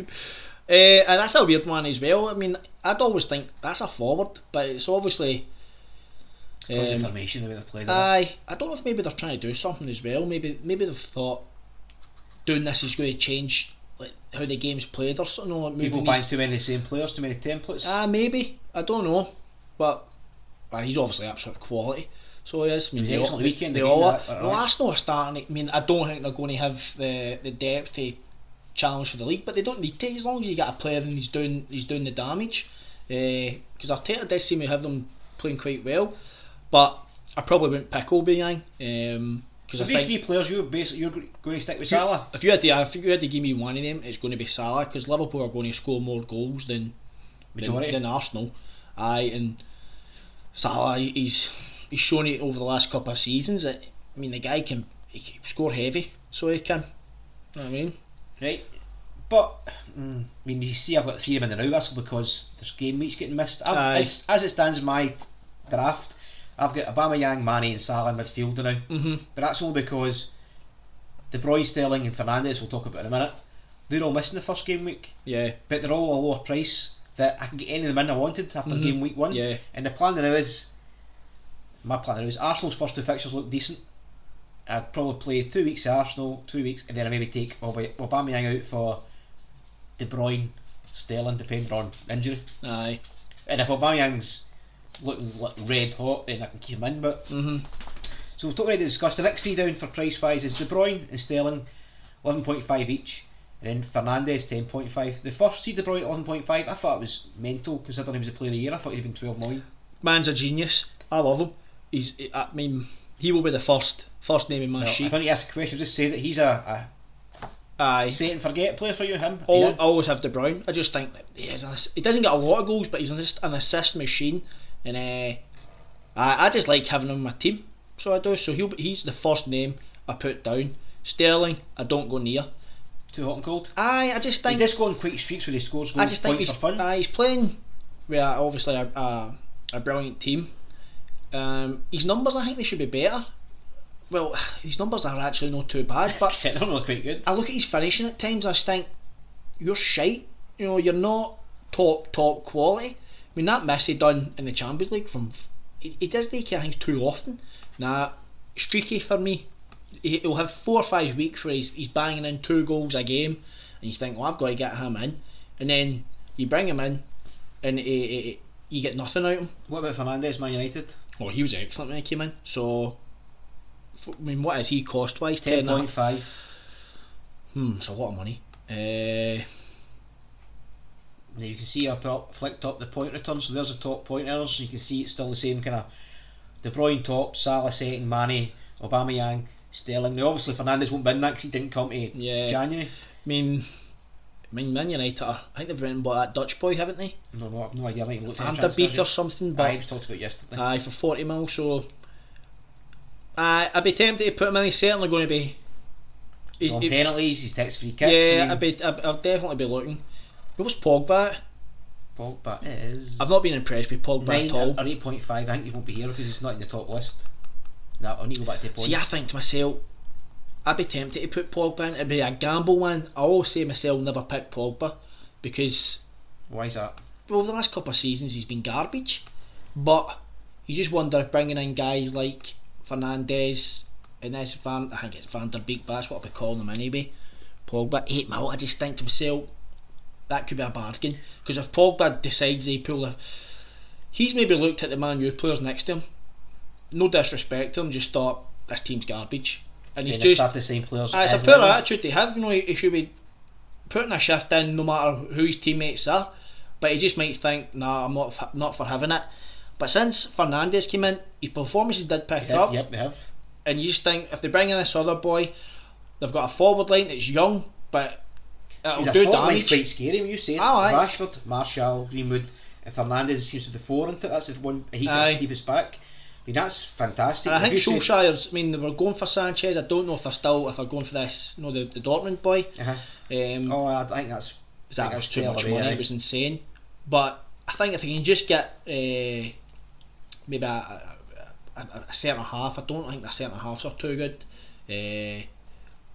Uh, and that's a weird one as well. I mean, I'd always think that's a forward, but it's obviously. Um, the formation, the way they played aye, I don't know if maybe they're trying to do something as well. Maybe maybe they've thought doing this is going to change like how the game's played or something. Like People buying too many same players, too many templates. Ah, maybe I don't know, but uh, he's obviously absolute quality. So he is. I mean, He was they all, excellent they, weekend they all are. that- that Well, right. Arsenal are starting. I mean, I don't think they're going to have the the depth to challenge for the league, but they don't need to as long as you get a player and he's doing he's doing the damage. Because Arteta does seem to have them playing quite well, but I probably wouldn't pick Aubameyang. Um, because so I these think three players, you're, basically, you're going to stick with Salah. If you had to, if you had to give me one of them, it's going to be Salah because Liverpool are going to score more goals than Majority. than, than Arsenal. Aye, and Salah, he's he's shown it over the last couple of seasons that I mean the guy can he can score heavy, so he can. You know what I mean, Right. But, mm, I mean, you see I've got three of them in the now whistle because there's game weeks getting missed. I've, as, as it stands in my draft, I've got Aubameyang, Mane and Salah in midfield now. mm-hmm. But that's all because De Bruyne, Sterling and Fernandes. We'll talk about in a minute, they're all missing the first game week. yeah, But they're all a lower price that I can get any of them in I wanted after Mhm. game week one. Yeah. And the plan now is, my plan is Arsenal's first two fixtures look decent. I'd probably play two weeks of Arsenal, two weeks, and then I maybe take Aub- Aubameyang out for De Bruyne, Sterling, depending on injury. aye, And if Aubameyang's looking like red hot, then I can keep him in. But mm-hmm. so we've already discussed the next three down for price wise is De Bruyne and Sterling, eleven point five each, and then Fernandes, ten point five. The first see De Bruyne eleven point five, I thought it was mental considering he was a player of the year. I thought he'd been twelve million. man's a genius. I love him. He's, I mean, he will be the first first name in my I sheet. don't need to ask a question. Just say that he's a, a Aye. set and forget player for you. Him. Al- Yeah. I always have De Bruyne. I just think that he, is an, he doesn't get a lot of goals, but he's an, assist- an assist machine, and uh, I, I just like having him in my team. So I do. So he'll, he's the first name I put down. Sterling, I don't go near. Too hot and cold. Aye, I just He think does go on quick streaks where he scores goals. I just think he's, uh, he's playing with a, obviously a, a, a brilliant team. Um, his numbers, I think they should be better. Well, his numbers are actually not too bad, [LAUGHS] but They're normally quite good. I look at his finishing at times. I just think you're shite. You know, you're not top top quality. I mean, that miss he done in the Champions League from he, he does take things too often. Nah, streaky for me. He, he'll have four or five weeks where he's, he's banging in two goals a game, and you think, well, I've got to get him in, and then you bring him in, and he, he, you get nothing out of him. What about Fernandes, Man United? Well, he was excellent when he came in. So, I mean, what is he cost wise? Ten point five. Hmm, it's a lot of money. Uh, Now you can see I up, flicked up the point return, so there's the top pointers. You can see it's still the same kind of De Bruyne top, Salah second, Mane, Aubameyang, Sterling. Now obviously Fernandes won't win that because he didn't come to Yeah. January. I mean, I mean, Man United are, I think they've written about that Dutch boy, haven't they? No, no, I've no idea. I might look Van Beek or something, But I was talked about yesterday. aye, for 40 mil, so aye, I'd be tempted to put him in. He's certainly going to be. He's he- on penalties. He's takes free kicks. I yeah, mean, I'd be, I'd, I'd definitely be looking. Where was Pogba? at? Pogba is. I've not been impressed with Pogba nine at all. or eight point five. I think he won't be here because he's not in the top list. That I need to go back to the points. See, I think to myself, I'd be tempted to put Pogba in. It'd be a gamble one. I always say myself, never pick Pogba because Why is that? well, the last couple of seasons he's been garbage. But you just wonder if bringing in guys like Fernandes and this Van, I think it's Van der Beek, but that's what I'll be calling him anyway. Pogba, eight mil. I just think to myself that could be a bargain because if Pogba decides they pull a, he's maybe looked at the Man U players next to him. No disrespect to him, just thought this team's garbage, and he's just start the same players. Ah, it's a poor Lennon. attitude to have. You know, he, he should be putting a shift in no matter who his teammates are. But he just might think, nah, I'm not f- not for having it. But since Fernandes came in, his performances did pick Did, up, Yep, they have. and you just think if they bring in this other boy, they've got a forward line that's young, but it'll The do damage. quite scary when you say it. Oh, aye. Rashford, Martial, Greenwood, and Fernandes seems to be the four into it. That's the one he sits Aye. deepest back. I mean, that's fantastic. And I think you Solskjaer's. I mean, they were going for Sanchez. I don't know if they're still if they're going for this. You know, the, the Dortmund boy. Uh-huh. Um, Oh, I think that's. That think was too much money. aye. It was insane. But I think if they can just get uh, maybe a, a, a, a centre half, I don't think the centre halves are too good. Uh,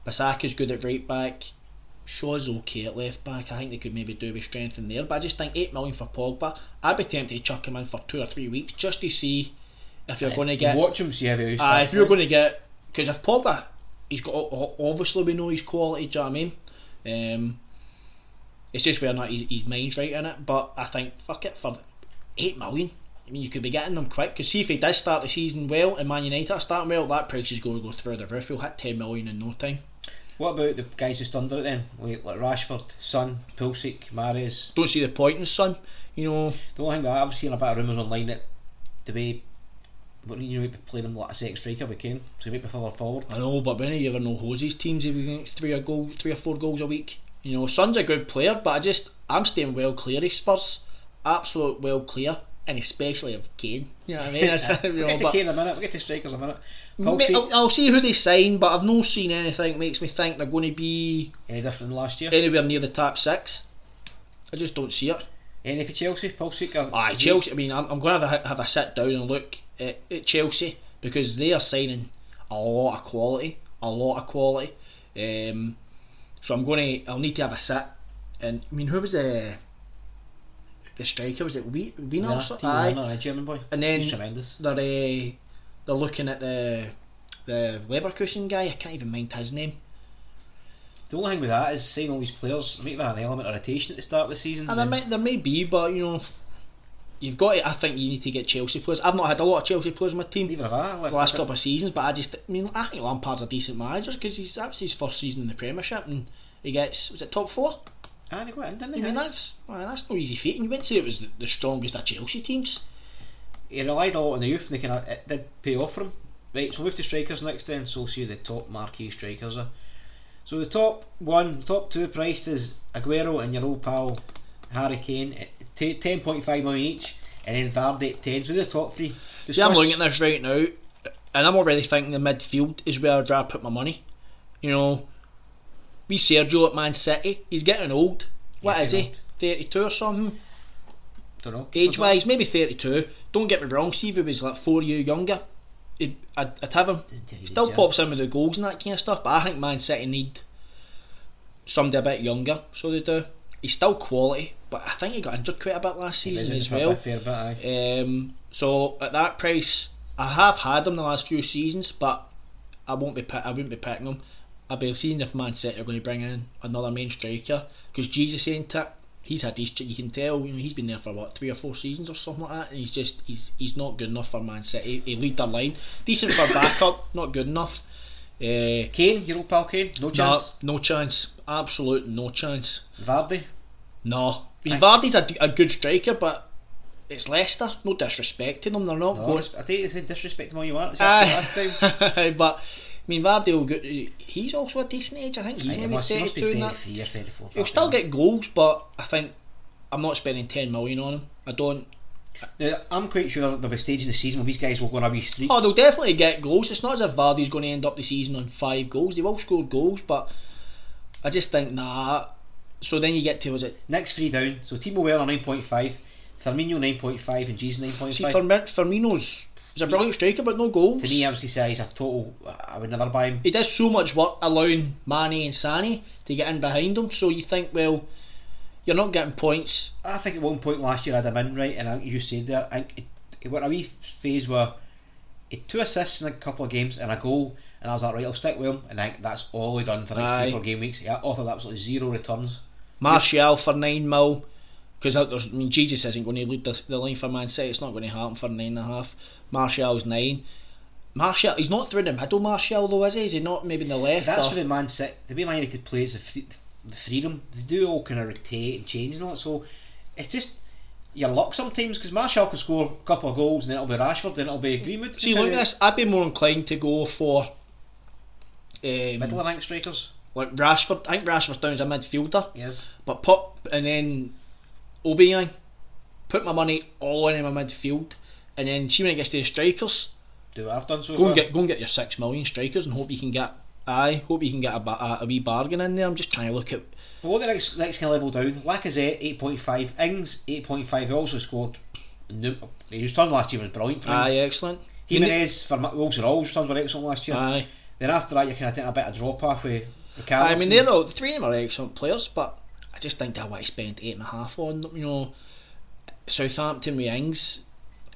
Bissaka's good at right back. Shaw's okay at left back. I think they could maybe do with strength in there. But I just think eight million for Pogba. I'd be tempted to chuck him in for two or three weeks just to see if you're going to get. watch him, see how he Uh, if you're going to get, because if Pogba, he's got obviously we know his quality. Do you know what I mean? Um, it's just whether or not his, his mind's right in it. But I think fuck it for eight million. I mean, you could be getting them quick. Because see if he does start the season well and Man United are starting well, that price is going to go through the roof. He'll hit ten million in no time. What about the guys just under it then? Like, like Rashford, Son, Pulisic, Mahrez. Don't see the point in Son. You know, The only thing that I've seen a bit of rumours online that the way but you know, maybe playing him like a second striker with Kane, so he might be further forward. I know, but when you ever know Jose's teams, if we get three or goal, three or four goals a week. You know, Son's a good player, but I just I'm staying well clear of Spurs, absolute well clear, and especially of Kane. You know what I mean? That's- [LAUGHS] you We'll get to but- Kane a minute, we'll get to strikers a minute. I'll, I'll see who they sign, but I've not seen anything that makes me think they're going to be any different than last year? anywhere near the top six. I just don't see it. Any for Chelsea? Pulisic? Or, Aye, Chelsea. I mean, I'm, I'm going to have a, have a sit down and look at, at Chelsea because they are signing a lot of quality, a lot of quality. Um, so I'm going to. I'll need to have a sit. And I mean, who was the the striker? Was it Werner? Werner Yeah, or something? Aye. Aye, German boy. And then He's tremendous. they're uh, they're looking at the the Leverkusen guy. I can't even mind his name. The only thing with that is saying all these players might have an element of rotation at the start of the season. And there may there may be, but you know, you've got. To, I think you need to get Chelsea players. I've not had a lot of Chelsea players in my team. Neither have I. the last couple of seasons, but I just I mean I think Lampard's a decent manager because he's that's his first season in the Premiership and he gets was it top four? Ah, Aye, they got in, didn't I mean that's well, that's no easy feat. And you went to say it was the, the strongest of Chelsea teams. he relied a lot on the youth and they kind of it did pay off for him. Right, so move to strikers next then. So we'll see who the top marquee strikers are. So the top one, top two priced is Aguero and your old pal Harry Kane at t- 10.5 million each, and then Vardy at 10. So the top three. See, I'm looking at this right now, and I'm already thinking the midfield is where I'd rather put my money. You know, we Sergio at Man City, he's getting old. What He's is he? old. 32 or something? Don't know. Age wise, maybe 32. Don't get me wrong, see if he was like four years younger, I'd, I'd have him. Still pops in with the goals and that kind of stuff, but I think Man City need somebody a bit younger, so they do. He's still quality, but I think he got injured quite a bit last season as well. Fair bit. Um, so at that price, I have had him the last few seasons, but I won't be I wouldn't be picking him. I'll be seeing if Man City are going to bring in another main striker because Jesus ain't it. He's had these. You can tell. You know, he's been there for what three or four seasons or something like that, and he's just he's he's not good enough for Man City. He lead their line, decent for [LAUGHS] backup, not good enough. Uh, Kane, your old pal Kane, no no, chance. no chance. Absolute no chance. Vardy, No. Vardy's a, a good striker, but it's Leicester. No disrespecting them, they're not no, going. I take you said disrespect him all you want. Was that last time? [LAUGHS] But I mean, Vardy will go, he's also a decent age. I think he's maybe must, thirty-two. He must be 33, 34, He'll still get goals, but I think I'm not spending 10 million on him. I don't. Now, I'm quite sure there'll be a stage in the season where these guys will go on a wee streak. Oh, they'll definitely get goals. It's not as if Vardy's going to end up the season on five goals. They will score goals, but I just think nah. So then you get to was it? Next three down. So Timo Werner 9.5, Firmino 9.5, and Jesus 9.5. See, Firmi- Firmino's he's a brilliant striker, but no goals. to me, I was to say he's a total. I would never buy him. he does so much work allowing Mane and Sani to get in behind him. So you think, well, you're not getting points. I think at one point last year I had him in right, and I, you said there, I think it, it went a wee phase where he two assists in a couple of games and a goal, and I was like, right, I'll stick with him, and I think that's all he done for the next Aye. three, four game weeks. He offered absolutely zero returns. Martial for nine mil. Because I mean, Jesus isn't going to lead the, the line for Man City. It's not going to happen for nine and a half. Martial's nine. Martial, he's not through the middle. Martial though, is he? Is he not maybe in the left? That's or- where the Man City, the way Man United plays the, free, the freedom, they do all kind of rotate and change and all that. So it's just your luck sometimes because Martial can score a couple of goals and then it'll be Rashford, then it'll be Greenwood. See, look at this. I'd be more inclined to go for um, Middle of rank strikers. Like Rashford. I think Rashford's down as a midfielder, Yes. but put and then Obiang. Put my money all in my midfield, and then see when it gets to the strikers. Do what I've done so Go far. and get go and get your six million strikers, and hope you can get. I hope you can get a, a, a wee bargain in there. I'm just trying to look at. Well, what the next next kind of level down? Lacazette eight point five, Ings eight point five. He also scored. nu- His turn last year was brilliant for Aye, Ings. excellent. Jimenez for Wolves and all his turns were excellent last year. Aye. Then after that, you're kind of taking a bit of drop off with I mean, they're all three of them are excellent players, but I just think I want to spend eight and a half on them. You know, Southampton with Ings.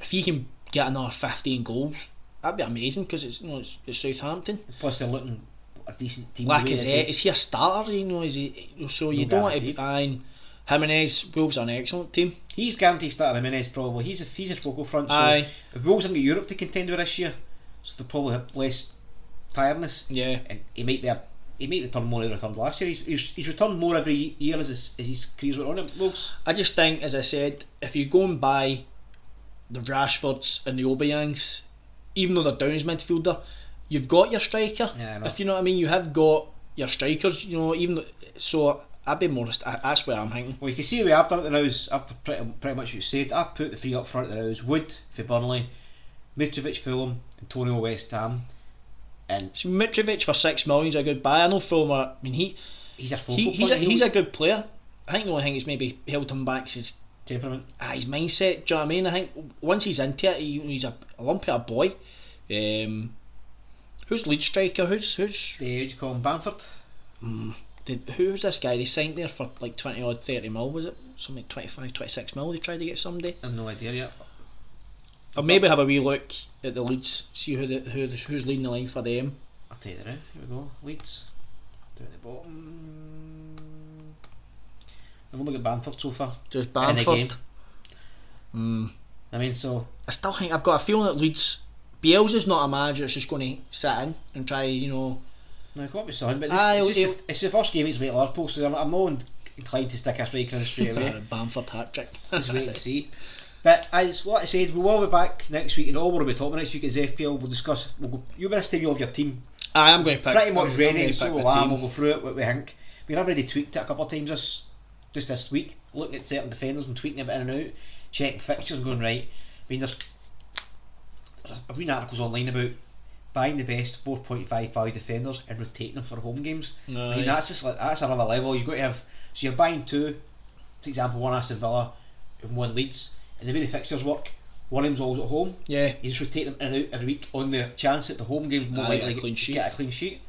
If he can get another fifteen goals, that'd be amazing because it's you know it's, it's Southampton. Plus, they're looking a decent team. the way they Lacazette is he a starter? You know, is he? So you don't want to. Aye, Jimenez, Wolves are an excellent team. He's guaranteed starting Jimenez probably. He's a he's a focal front. So Aye. if Wolves haven't got Europe to contend with this year, so they'll probably have less tiredness. Yeah. And he might be a he might return more than he returned last year. He's, he's, he's returned more every year as his, as his career's went on at Wolves. I just think, as I said, if you go and buy the Rashfords and the Obiangs, even though they're down as midfielder, you've got your striker. Yeah, if you know what I mean, you have got your strikers. You know, even though, so I'd be more. That's where I'm thinking. Well, you can see the way I've done it the now I've pretty, pretty much what you said. I've put the three up front the is Wood for Burnley, Mitrovic Fulham, Antonio West Ham, and Mitrovic for six million is a good buy. I know Fulham. Are, I mean, he, he's a he he's a, he's a good player. I think the only thing that's maybe held him back is his, temperament. ah, his mindset. Do you know what I mean? I think once he's into it, he, he's a, a lumpy a boy. Um, who's lead striker? Who's who's The what you call him Bamford. Did, who was this guy? They signed there for like 20 odd 30 mil, was it? Something like 25, 26 mil they tried to get somebody. I've no idea yet. Or maybe have a wee look at the leads, see who the, who the, who's leading the line for them. I'll tell you now. Here we go. Leeds. Down the bottom. I've a look at Bamford so far. Just In the game. Mm. I mean, so I still think I've got a feeling that Leeds. Bielsa's not a manager that's just going to sit in and try, you know. no, it can't be son, but it's, Aye, it's, just it's the first game made at Liverpool, so I'm, I'm not inclined to stick [LAUGHS] a striker in straight away. Bamford hat trick. Just wait and see. [LAUGHS] But as what I said, we will be back next week, and all we'll be talking about next week is FPL. We'll discuss. We'll go, you this time you have your team I am going to pick. pretty much I'm ready, going to so will I. We'll go through it, what we think. We've already tweaked it a couple of times this, just this week, looking at certain defenders and tweaking bit in and out, checking fixtures and going, right. I mean, there's, I've reading articles online about buying the best 4.5 value defenders and rotating them for home games. I Aye. mean, that's just like, that's another level. You've got to have, so you're buying two, for example, one Aston Villa and one Leeds, and the way the fixtures work, one of them's always at home. Yeah. You just rotate them in and out every week on the chance that the home game's more Aye, likely to get- get a clean sheet.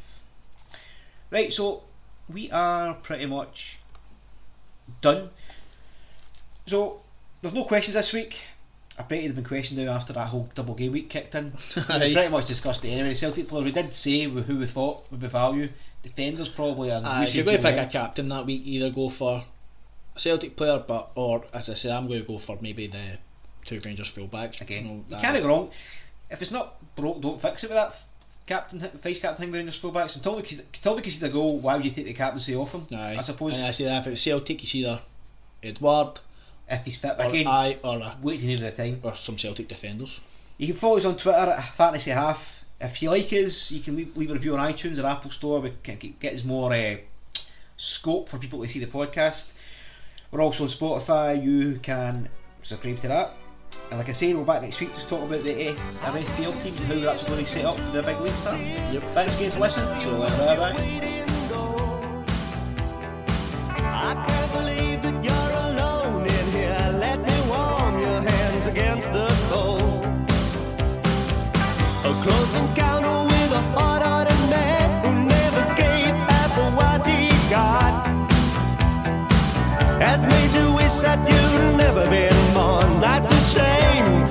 Right, so we are pretty much done. So there's no questions this week. I bet have been questioned now after that whole double game week kicked in. [LAUGHS] we pretty much discussed it anyway. The Celtic players we did say who we thought would be value. Defenders probably and we if you're going to pick a captain that week, either go for Celtic player, but or as I say, I'm going to go for maybe the two Rangers fullbacks again. You know, you can't go wrong. If it's not broke, don't fix it with that captain, vice captain thing with Rangers fullbacks. Until we until we concede a goal, why would you take the captaincy off him? Aye. I suppose And I say that if it's Celtic, it's either Edouard if he's fit. or again, I or a, wait till the time. or some Celtic defenders. You can follow us on Twitter at Fantasy Half. If you like us, you can leave, leave a review on iTunes or Apple Store. We can get, get us more uh, scope for people to see the podcast. We're also on Spotify. You can subscribe to that. And like I say, we'll be back next week to talk about the uh, RFPL teams and how we're actually going to be set up for the big league start. Yep. Thanks again for listening. Bye bye. Has made you wish that you'd never been born. That's a shame,